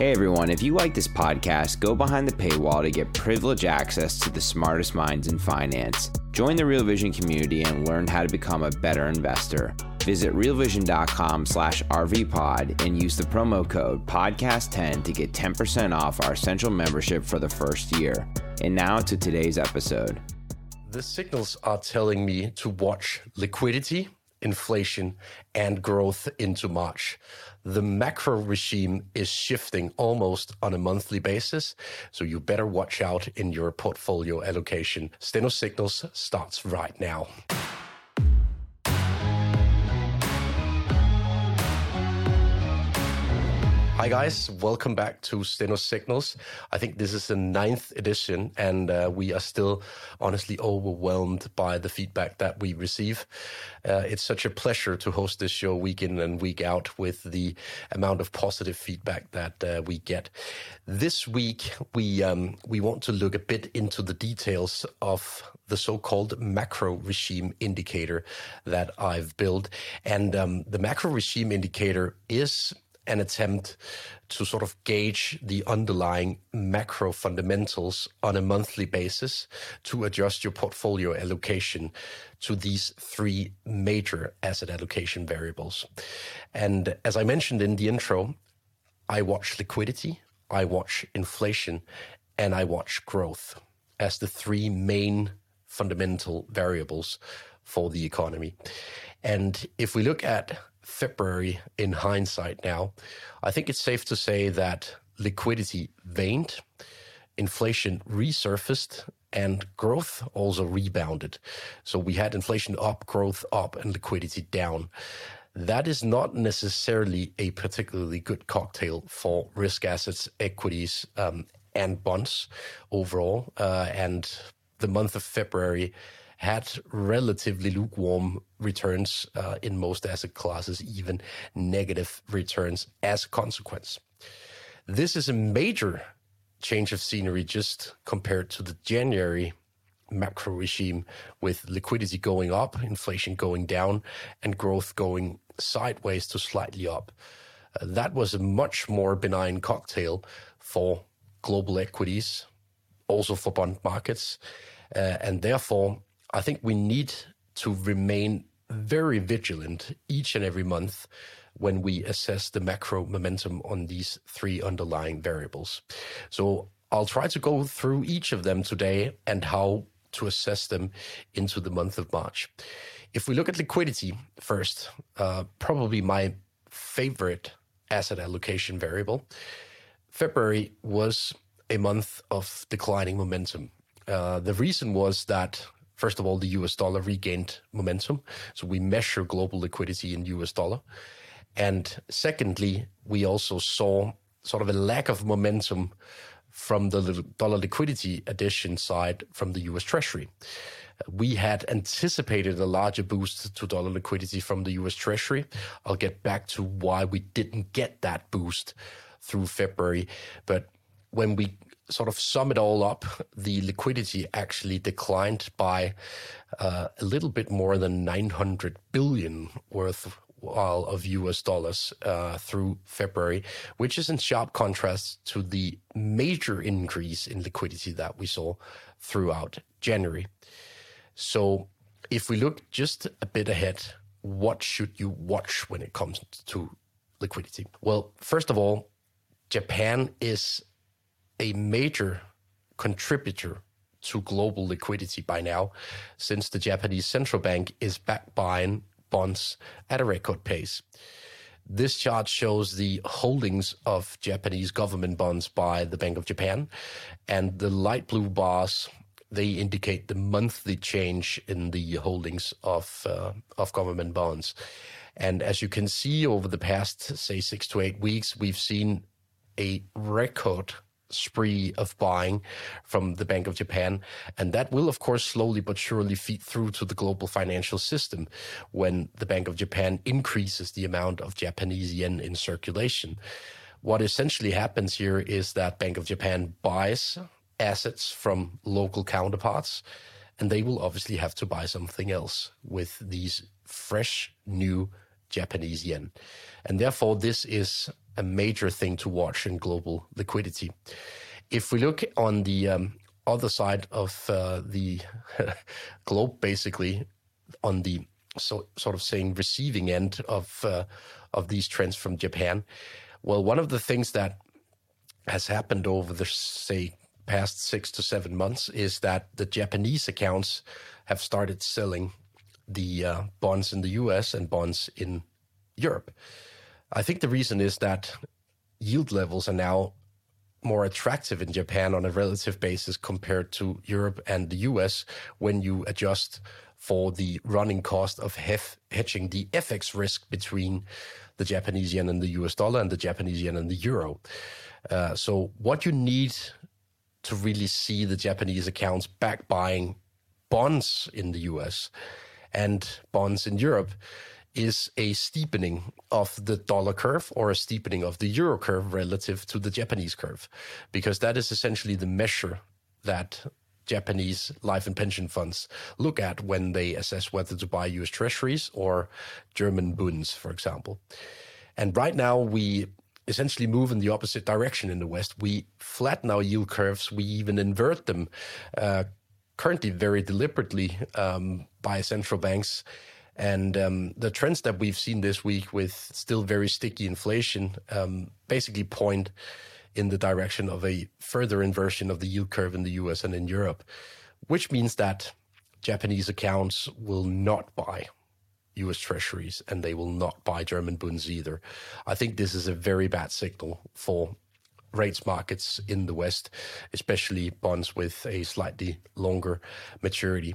Hey everyone, if you like this podcast, go behind the paywall to get privileged access to the smartest minds in finance. Join the Real Vision community and learn how to become a better investor. Visit realvision.com slash rvpod and use the promo code podcast10 to get 10% off our essential membership for the first year. And now to today's episode. The signals are telling me to watch liquidity, inflation, and growth into March the macro regime is shifting almost on a monthly basis. So you better watch out in your portfolio allocation. Steno Signals starts right now. Hi, guys. Welcome back to Steno Signals. I think this is the ninth edition, and uh, we are still honestly overwhelmed by the feedback that we receive. Uh, it's such a pleasure to host this show week in and week out with the amount of positive feedback that uh, we get. This week, we, um, we want to look a bit into the details of the so-called macro regime indicator that I've built. And um, the macro regime indicator is an attempt to sort of gauge the underlying macro fundamentals on a monthly basis to adjust your portfolio allocation to these three major asset allocation variables. And as I mentioned in the intro, I watch liquidity, I watch inflation, and I watch growth as the three main fundamental variables for the economy. And if we look at February in hindsight now, I think it's safe to say that liquidity waned, inflation resurfaced, and growth also rebounded. So we had inflation up, growth up, and liquidity down. That is not necessarily a particularly good cocktail for risk assets, equities, um, and bonds overall. Uh, and the month of February had relatively lukewarm returns uh, in most asset classes, even negative returns as a consequence. This is a major change of scenery just compared to the January macro regime with liquidity going up, inflation going down, and growth going sideways to slightly up. Uh, that was a much more benign cocktail for global equities, also for bond markets. Uh, and therefore, I think we need to remain very vigilant each and every month when we assess the macro momentum on these three underlying variables. So I'll try to go through each of them today and how to assess them into the month of March. If we look at liquidity first, uh, probably my favorite asset allocation variable, February was a month of declining momentum. Uh, the reason was that First of all, the US dollar regained momentum. So we measure global liquidity in US dollar. And secondly, we also saw sort of a lack of momentum from the dollar liquidity addition side from the US Treasury. We had anticipated a larger boost to dollar liquidity from the US Treasury. I'll get back to why we didn't get that boost through February. But when we sort of sum it all up, the liquidity actually declined by uh, a little bit more than 900 billion worth of US dollars uh, through February, which is in sharp contrast to the major increase in liquidity that we saw throughout January. So, if we look just a bit ahead, what should you watch when it comes to liquidity? Well, first of all, Japan is a major contributor to global liquidity by now, since the Japanese central bank is back buying bonds at a record pace. This chart shows the holdings of Japanese government bonds by the Bank of Japan, and the light blue bars they indicate the monthly change in the holdings of uh, of government bonds. And as you can see over the past, say, six to eight weeks, we've seen a record spree of buying from the Bank of Japan. And that will, of course, slowly but surely feed through to the global financial system when the Bank of Japan increases the amount of Japanese yen in circulation. What essentially happens here is that Bank of Japan buys assets from local counterparts, and they will obviously have to buy something else with these fresh new Japanese yen. And therefore, this is a major thing to watch in global liquidity. If we look on the um, other side of uh, the globe, basically on the so, sort of saying receiving end of uh, of these trends from Japan, well, one of the things that has happened over the say past six to seven months is that the Japanese accounts have started selling the uh, bonds in the U.S. and bonds in Europe. I think the reason is that yield levels are now more attractive in Japan on a relative basis compared to Europe and the US when you adjust for the running cost of hef- hedging the FX risk between the Japanese yen and the US dollar and the Japanese yen and the euro. Uh, so, what you need to really see the Japanese accounts back buying bonds in the US and bonds in Europe is a steepening of the dollar curve or a steepening of the euro curve relative to the Japanese curve, because that is essentially the measure that Japanese life and pension funds look at when they assess whether to buy US treasuries or German bunds, for example. And right now, we essentially move in the opposite direction in the West. We flatten our yield curves, we even invert them. Uh, currently, very deliberately um, by central banks and um, the trends that we've seen this week with still very sticky inflation um, basically point in the direction of a further inversion of the yield curve in the US and in Europe, which means that Japanese accounts will not buy US treasuries and they will not buy German bonds either. I think this is a very bad signal for rates markets in the West, especially bonds with a slightly longer maturity.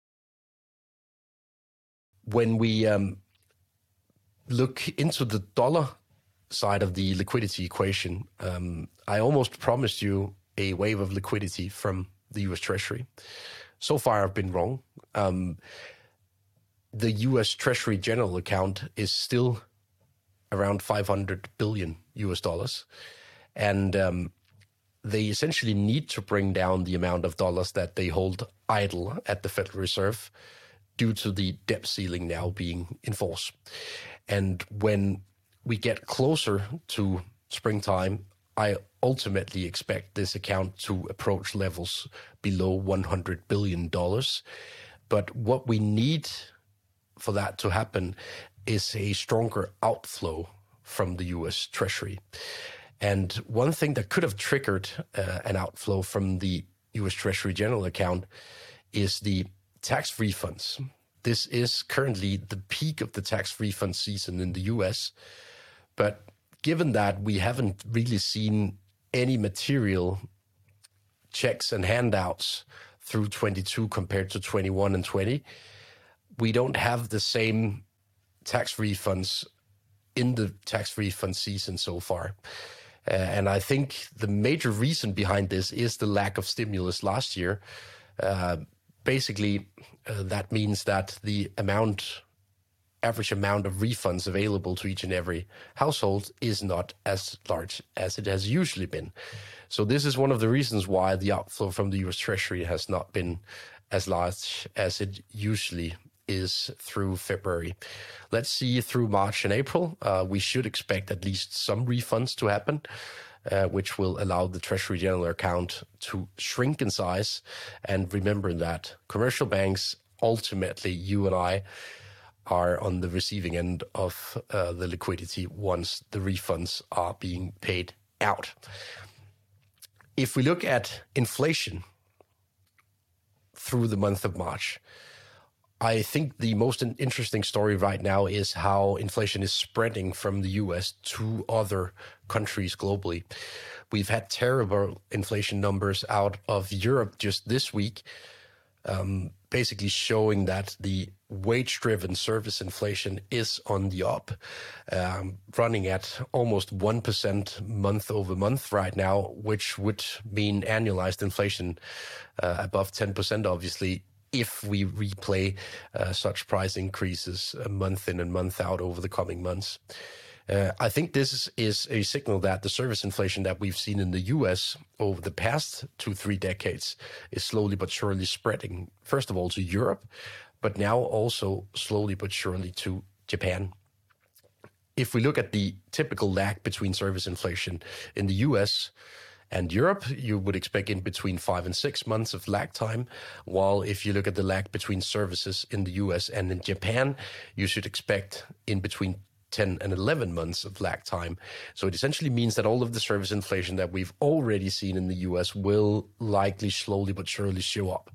When we um, look into the dollar side of the liquidity equation, um, I almost promised you a wave of liquidity from the US Treasury. So far, I've been wrong. Um, the US Treasury general account is still around 500 billion US dollars. And um, they essentially need to bring down the amount of dollars that they hold idle at the Federal Reserve due to the debt ceiling now being in force. And when we get closer to springtime, I ultimately expect this account to approach levels below $100 billion. But what we need for that to happen is a stronger outflow from the US Treasury. And one thing that could have triggered uh, an outflow from the US Treasury General account is the tax refunds. This is currently the peak of the tax refund season in the US. But given that we haven't really seen any material checks and handouts through 22 compared to 21 and 20, we don't have the same tax refunds in the tax refund season so far. Uh, and I think the major reason behind this is the lack of stimulus last year. Uh, basically, uh, that means that the amount, average amount of refunds available to each and every household is not as large as it has usually been. So this is one of the reasons why the outflow from the U.S. Treasury has not been as large as it usually is through February. Let's see through March and April. Uh, we should expect at least some refunds to happen. Uh, which will allow the Treasury General account to shrink in size. And remember that commercial banks ultimately you and I are on the receiving end of uh, the liquidity once the refunds are being paid out. If we look at inflation through the month of March, I think the most interesting story right now is how inflation is spreading from the US to other countries globally. We've had terrible inflation numbers out of Europe just this week, um, basically showing that the wage driven service inflation is on the up, um, running at almost 1% month over month right now, which would mean annualized inflation uh, above 10%, obviously, if we replay uh, such price increases a month in and month out over the coming months. Uh, I think this is a signal that the service inflation that we've seen in the US over the past two, three decades is slowly but surely spreading, first of all, to Europe, but now also slowly but surely to Japan. If we look at the typical lag between service inflation in the US, and Europe, you would expect in between five and six months of lag time. While if you look at the lag between services in the US and in Japan, you should expect in between 10 and 11 months of lag time. So it essentially means that all of the service inflation that we've already seen in the US will likely slowly but surely show up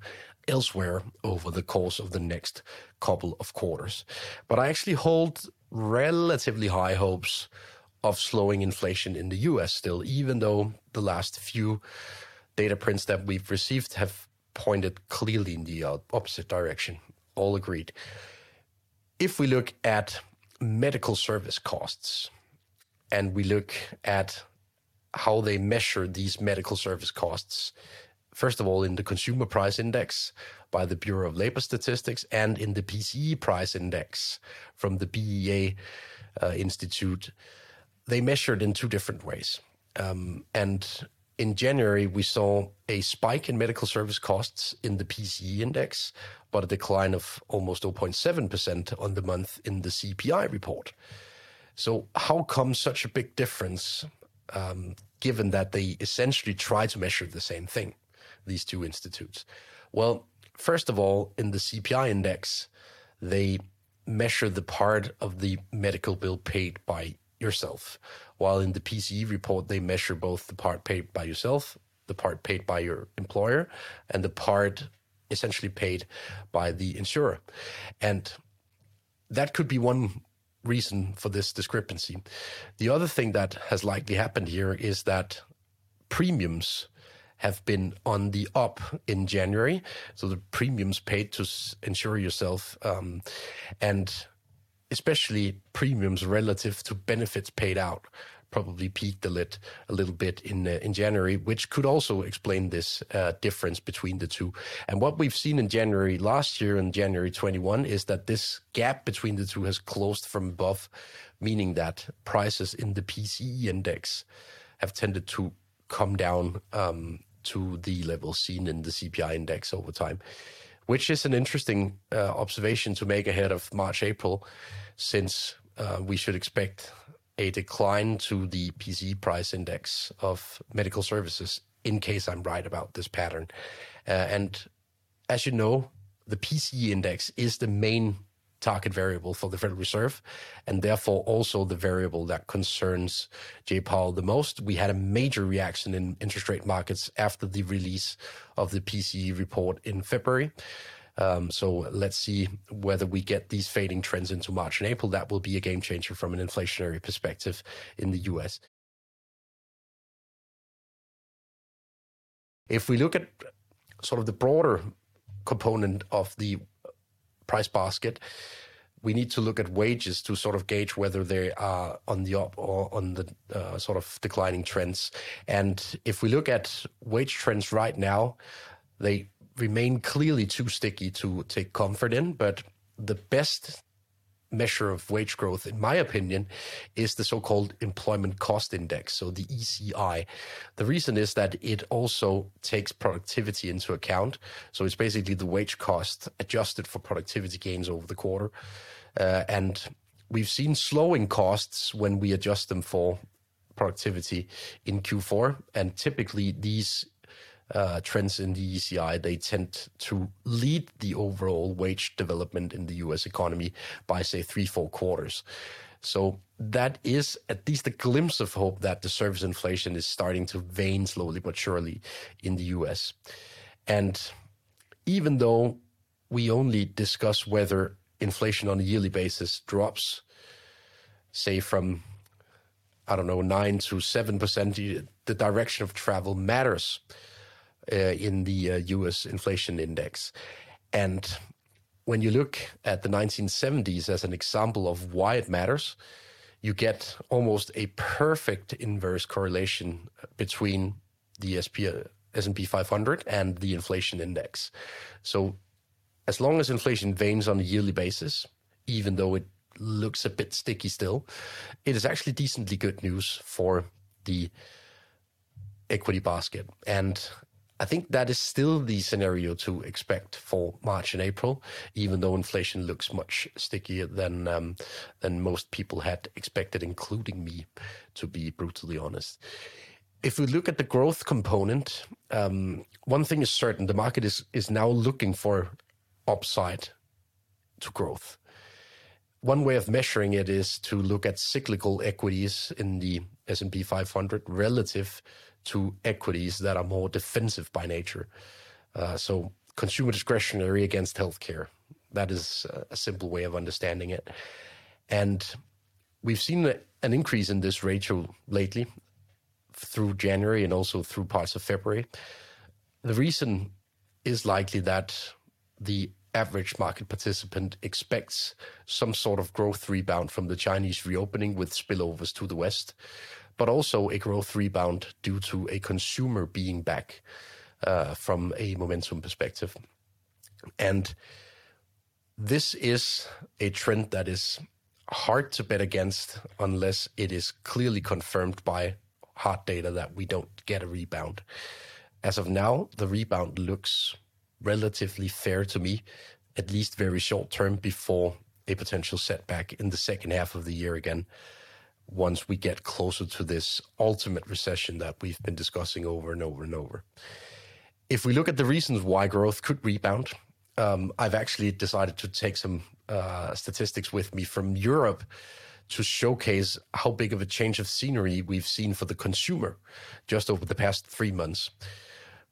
elsewhere over the course of the next couple of quarters. But I actually hold relatively high hopes of slowing inflation in the US still, even though the last few data prints that we've received have pointed clearly in the opposite direction. All agreed. If we look at medical service costs and we look at how they measure these medical service costs, first of all, in the Consumer Price Index by the Bureau of Labor Statistics and in the PCE Price Index from the BEA uh, Institute they measured in two different ways. Um, and in January, we saw a spike in medical service costs in the PCE index, but a decline of almost 0.7% on the month in the CPI report. So, how come such a big difference, um, given that they essentially try to measure the same thing, these two institutes? Well, first of all, in the CPI index, they measure the part of the medical bill paid by yourself. While in the PCE report, they measure both the part paid by yourself, the part paid by your employer, and the part essentially paid by the insurer. And that could be one reason for this discrepancy. The other thing that has likely happened here is that premiums have been on the up in January. So the premiums paid to insure yourself um, and especially premiums relative to benefits paid out probably peaked a, lit, a little bit in uh, in January, which could also explain this uh, difference between the two. And what we've seen in January last year and January 21 is that this gap between the two has closed from above, meaning that prices in the PCE index have tended to come down um, to the level seen in the CPI index over time which is an interesting uh, observation to make ahead of March, April, since uh, we should expect a decline to the PCE price index of medical services in case I'm right about this pattern. Uh, and as you know, the PCE index is the main target variable for the Federal Reserve, and therefore also the variable that concerns Jay Powell the most. We had a major reaction in interest rate markets after the release of the PCE report in February. Um, so let's see whether we get these fading trends into March and April. That will be a game changer from an inflationary perspective in the US. If we look at sort of the broader component of the price basket, we need to look at wages to sort of gauge whether they are on the up or on the uh, sort of declining trends. And if we look at wage trends right now, they remain clearly too sticky to take comfort in. But the best measure of wage growth, in my opinion, is the so called employment cost index, so the ECI. The reason is that it also takes productivity into account. So it's basically the wage cost adjusted for productivity gains over the quarter. Uh, and we've seen slowing costs when we adjust them for productivity in Q4. And typically, these uh, trends in the ECI, they tend to lead the overall wage development in the US economy by, say, three, four quarters. So that is at least a glimpse of hope that the service inflation is starting to wane slowly but surely in the US. And even though we only discuss whether inflation on a yearly basis drops, say from I don't know nine to seven percent, the direction of travel matters Uh, in the uh, U.S. inflation index, and when you look at the 1970s as an example of why it matters, you get almost a perfect inverse correlation uh, between the SP, uh, S&P 500 and the inflation index. So as long as inflation wanes on a yearly basis, even though it looks a bit sticky still, it is actually decently good news for the equity basket. And I think that is still the scenario to expect for March and April, even though inflation looks much stickier than um, than most people had expected, including me, to be brutally honest. If we look at the growth component, um, one thing is certain: the market is is now looking for upside to growth. One way of measuring it is to look at cyclical equities in the S&P 500 relative to equities that are more defensive by nature. Uh, so consumer discretionary against healthcare. That is a simple way of understanding it. And we've seen an increase in this ratio lately through January and also through parts of February. The reason is likely that the average market participant expects some sort of growth rebound from the Chinese reopening with spillovers to the West but also a growth rebound due to a consumer being back uh, from a momentum perspective. And this is a trend that is hard to bet against unless it is clearly confirmed by hard data that we don't get a rebound. As of now, the rebound looks relatively fair to me, at least very short term before a potential setback in the second half of the year again once we get closer to this ultimate recession that we've been discussing over and over and over. If we look at the reasons why growth could rebound, um, I've actually decided to take some uh, statistics with me from Europe to showcase how big of a change of scenery we've seen for the consumer just over the past three months.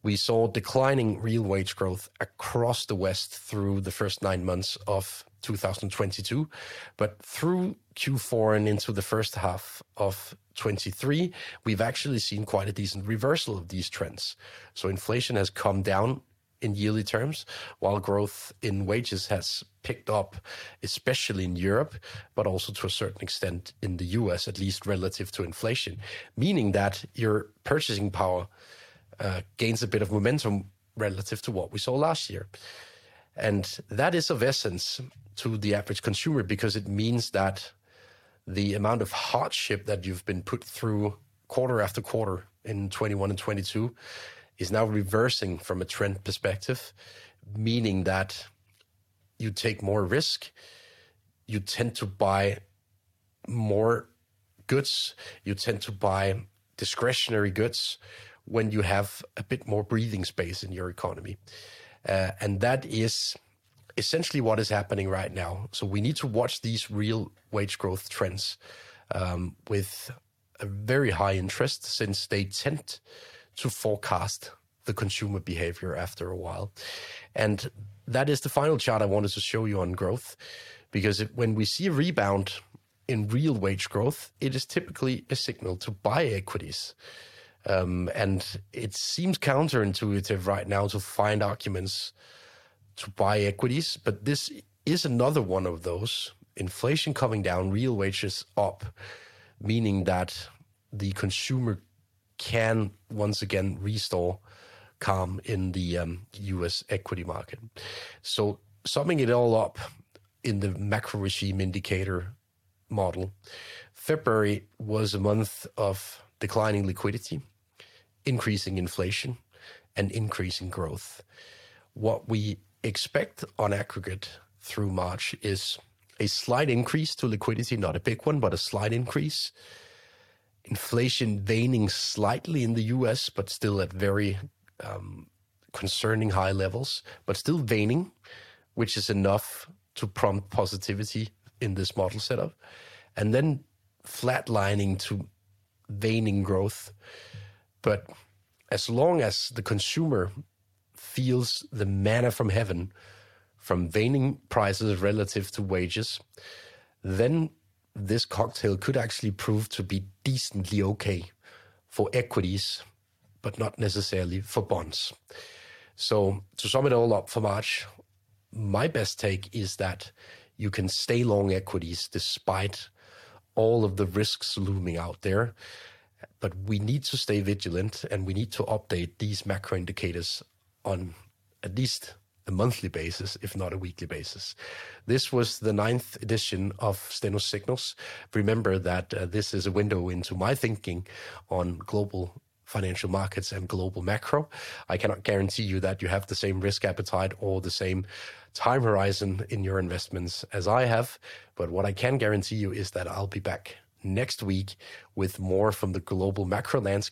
We saw declining real wage growth across the West through the first nine months of 2022. But through Q4 and into the first half of 23, we've actually seen quite a decent reversal of these trends. So inflation has come down in yearly terms, while growth in wages has picked up, especially in Europe, but also to a certain extent in the US, at least relative to inflation, meaning that your purchasing power uh, gains a bit of momentum relative to what we saw last year. And that is of essence to the average consumer because it means that the amount of hardship that you've been put through quarter after quarter in 21 and 22 is now reversing from a trend perspective, meaning that you take more risk, you tend to buy more goods, you tend to buy discretionary goods when you have a bit more breathing space in your economy. Uh, and that is essentially what is happening right now. So we need to watch these real wage growth trends um, with a very high interest since they tend to forecast the consumer behavior after a while. And that is the final chart I wanted to show you on growth, because it, when we see a rebound in real wage growth, it is typically a signal to buy equities. Um, and it seems counterintuitive right now to find arguments to buy equities, but this is another one of those. Inflation coming down, real wages up, meaning that the consumer can once again restore calm in the um, US equity market. So, summing it all up in the macro regime indicator model, February was a month of declining liquidity, increasing inflation, and increasing growth. What we expect on aggregate through March is a slight increase to liquidity, not a big one, but a slight increase. Inflation waning slightly in the US, but still at very um, concerning high levels, but still waning, which is enough to prompt positivity in this model setup, and then flatlining to waning growth. But as long as the consumer feels the manna from heaven from waning prices relative to wages, then this cocktail could actually prove to be decently okay for equities, but not necessarily for bonds. So, to sum it all up for March, my best take is that you can stay long equities despite all of the risks looming out there. But we need to stay vigilant and we need to update these macro indicators on at least a monthly basis, if not a weekly basis. This was the ninth edition of Steno Signals. Remember that uh, this is a window into my thinking on global financial markets and global macro. I cannot guarantee you that you have the same risk appetite or the same time horizon in your investments as I have. But what I can guarantee you is that I'll be back next week with more from the global macro landscape